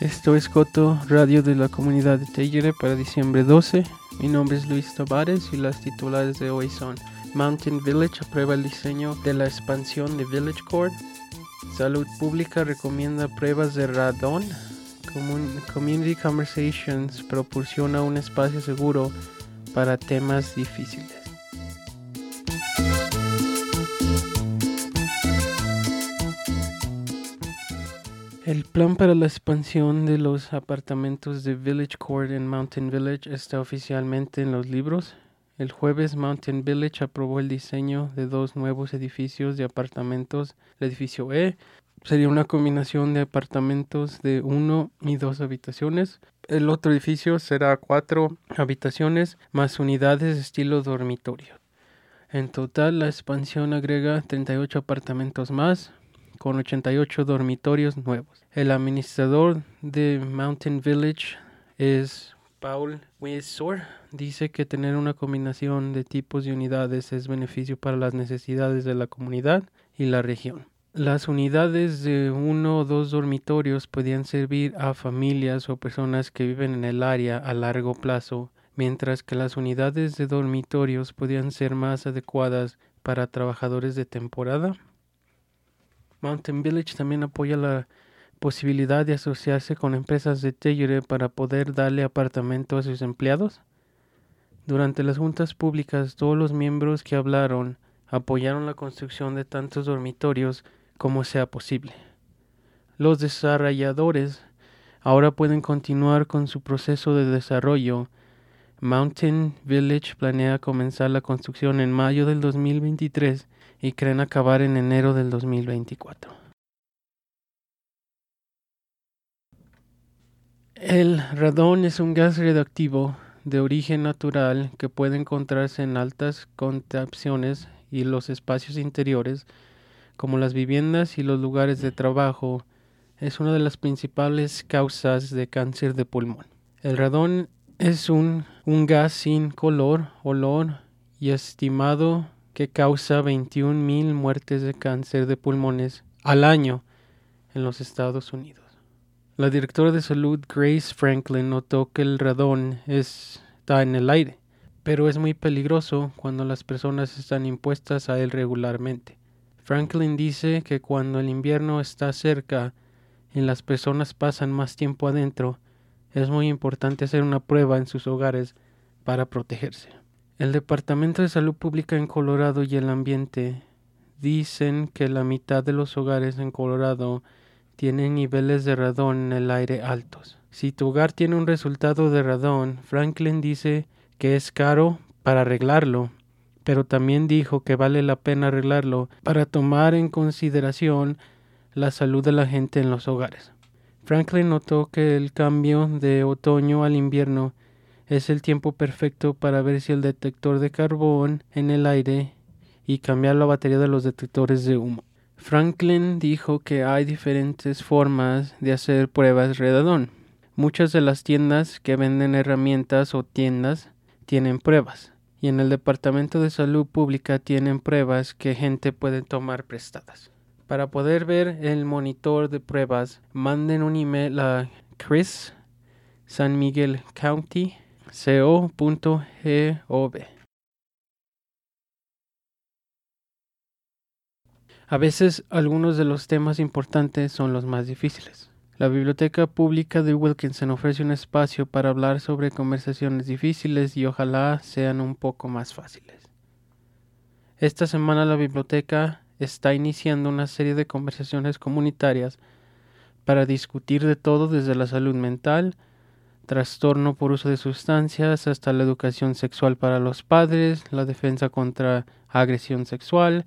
Esto es Coto, radio de la comunidad de Tejere para diciembre 12. Mi nombre es Luis Tavares y las titulares de hoy son Mountain Village aprueba el diseño de la expansión de Village Court. Salud Pública recomienda pruebas de radón. Community Conversations proporciona un espacio seguro para temas difíciles. El plan para la expansión de los apartamentos de Village Court en Mountain Village está oficialmente en los libros. El jueves Mountain Village aprobó el diseño de dos nuevos edificios de apartamentos. El edificio E sería una combinación de apartamentos de uno y dos habitaciones. El otro edificio será cuatro habitaciones más unidades de estilo dormitorio. En total, la expansión agrega 38 apartamentos más, con 88 dormitorios nuevos. El administrador de Mountain Village es Paul Wisor. Dice que tener una combinación de tipos de unidades es beneficio para las necesidades de la comunidad y la región. Las unidades de uno o dos dormitorios podían servir a familias o personas que viven en el área a largo plazo, mientras que las unidades de dormitorios podían ser más adecuadas para trabajadores de temporada Mountain Village también apoya la posibilidad de asociarse con empresas de Tellure para poder darle apartamento a sus empleados. Durante las juntas públicas, todos los miembros que hablaron apoyaron la construcción de tantos dormitorios como sea posible. Los desarrolladores ahora pueden continuar con su proceso de desarrollo. Mountain Village planea comenzar la construcción en mayo del 2023 y creen acabar en enero del 2024. El radón es un gas radioactivo de origen natural que puede encontrarse en altas concentraciones y los espacios interiores, como las viviendas y los lugares de trabajo, es una de las principales causas de cáncer de pulmón. El radón es un, un gas sin color, olor y estimado que causa 21.000 muertes de cáncer de pulmones al año en los Estados Unidos. La directora de salud Grace Franklin notó que el radón está en el aire, pero es muy peligroso cuando las personas están impuestas a él regularmente. Franklin dice que cuando el invierno está cerca y las personas pasan más tiempo adentro, es muy importante hacer una prueba en sus hogares para protegerse. El Departamento de Salud Pública en Colorado y el ambiente dicen que la mitad de los hogares en Colorado tienen niveles de radón en el aire altos. Si tu hogar tiene un resultado de radón, Franklin dice que es caro para arreglarlo, pero también dijo que vale la pena arreglarlo para tomar en consideración la salud de la gente en los hogares. Franklin notó que el cambio de otoño al invierno es el tiempo perfecto para ver si el detector de carbón en el aire y cambiar la batería de los detectores de humo. Franklin dijo que hay diferentes formas de hacer pruebas redadón. Muchas de las tiendas que venden herramientas o tiendas tienen pruebas y en el Departamento de Salud Pública tienen pruebas que gente puede tomar prestadas. Para poder ver el monitor de pruebas, manden un email a Chris San Miguel County. A veces algunos de los temas importantes son los más difíciles. La Biblioteca Pública de Wilkinson ofrece un espacio para hablar sobre conversaciones difíciles y ojalá sean un poco más fáciles. Esta semana la biblioteca está iniciando una serie de conversaciones comunitarias para discutir de todo desde la salud mental, trastorno por uso de sustancias hasta la educación sexual para los padres, la defensa contra agresión sexual,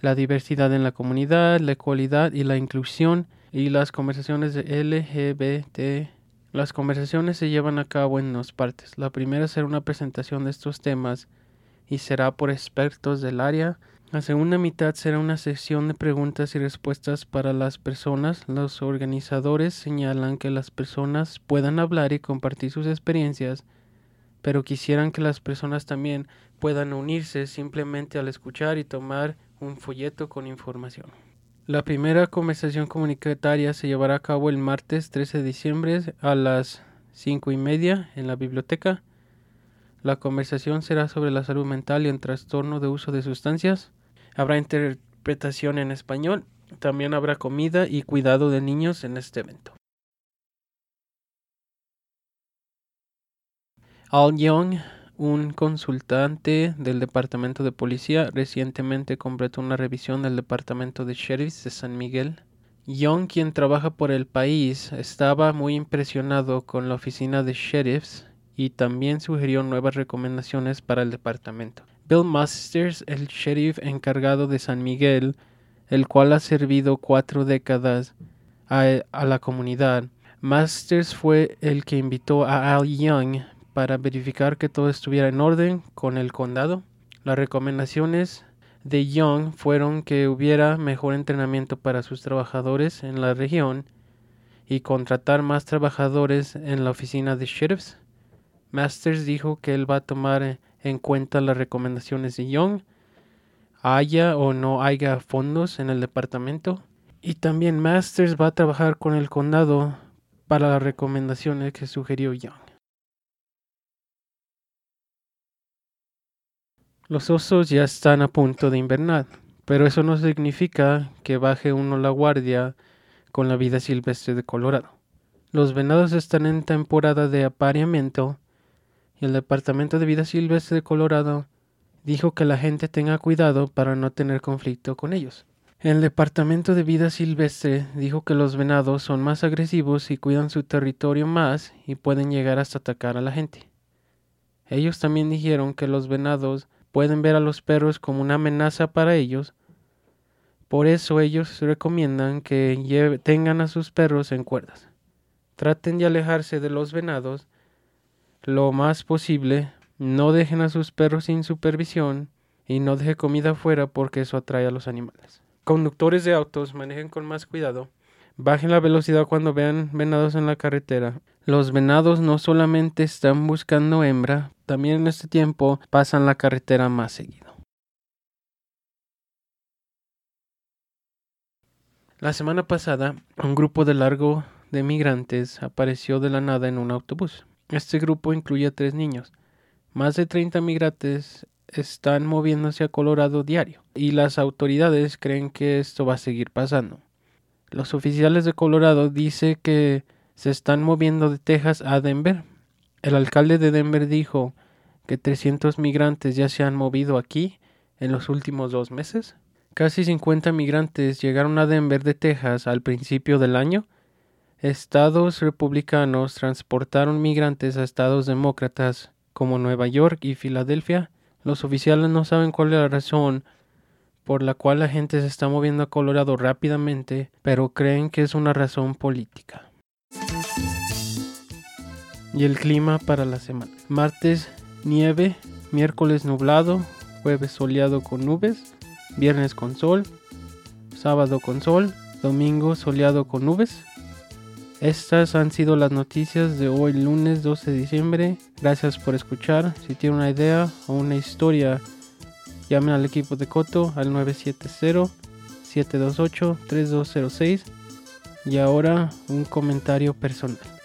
la diversidad en la comunidad, la ecualidad y la inclusión y las conversaciones de LGBT. Las conversaciones se llevan a cabo en dos partes. La primera será una presentación de estos temas y será por expertos del área la segunda mitad será una sesión de preguntas y respuestas para las personas. Los organizadores señalan que las personas puedan hablar y compartir sus experiencias, pero quisieran que las personas también puedan unirse simplemente al escuchar y tomar un folleto con información. La primera conversación comunitaria se llevará a cabo el martes 13 de diciembre a las 5 y media en la biblioteca. La conversación será sobre la salud mental y el trastorno de uso de sustancias. Habrá interpretación en español. También habrá comida y cuidado de niños en este evento. Al Young un consultante del Departamento de Policía recientemente completó una revisión del Departamento de Sheriffs de San Miguel. Young, quien trabaja por el país, estaba muy impresionado con la oficina de sheriffs y también sugirió nuevas recomendaciones para el departamento. Bill Masters, el sheriff encargado de San Miguel, el cual ha servido cuatro décadas a, a la comunidad, Masters fue el que invitó a Al Young para verificar que todo estuviera en orden con el condado. Las recomendaciones de Young fueron que hubiera mejor entrenamiento para sus trabajadores en la región y contratar más trabajadores en la oficina de sheriffs. Masters dijo que él va a tomar en cuenta las recomendaciones de Young, haya o no haya fondos en el departamento. Y también Masters va a trabajar con el condado para las recomendaciones que sugirió Young. Los osos ya están a punto de invernar, pero eso no significa que baje uno la guardia con la vida silvestre de Colorado. Los venados están en temporada de apareamiento y el Departamento de Vida Silvestre de Colorado dijo que la gente tenga cuidado para no tener conflicto con ellos. El Departamento de Vida Silvestre dijo que los venados son más agresivos y cuidan su territorio más y pueden llegar hasta atacar a la gente. Ellos también dijeron que los venados pueden ver a los perros como una amenaza para ellos. Por eso ellos recomiendan que tengan a sus perros en cuerdas. Traten de alejarse de los venados lo más posible. No dejen a sus perros sin supervisión y no deje comida afuera porque eso atrae a los animales. Conductores de autos manejen con más cuidado. Bajen la velocidad cuando vean venados en la carretera. Los venados no solamente están buscando hembra, también en este tiempo pasan la carretera más seguido. La semana pasada, un grupo de largo de migrantes apareció de la nada en un autobús. Este grupo incluye a tres niños. Más de 30 migrantes están moviéndose a Colorado diario y las autoridades creen que esto va a seguir pasando. Los oficiales de Colorado dicen que se están moviendo de Texas a Denver. El alcalde de Denver dijo que 300 migrantes ya se han movido aquí en los últimos dos meses. Casi 50 migrantes llegaron a Denver de Texas al principio del año. Estados republicanos transportaron migrantes a estados demócratas como Nueva York y Filadelfia. Los oficiales no saben cuál es la razón por la cual la gente se está moviendo a Colorado rápidamente, pero creen que es una razón política y el clima para la semana. Martes nieve, miércoles nublado, jueves soleado con nubes, viernes con sol, sábado con sol, domingo soleado con nubes. Estas han sido las noticias de hoy lunes 12 de diciembre. Gracias por escuchar. Si tiene una idea o una historia, llamen al equipo de Coto al 970-728-3206. Y ahora un comentario personal.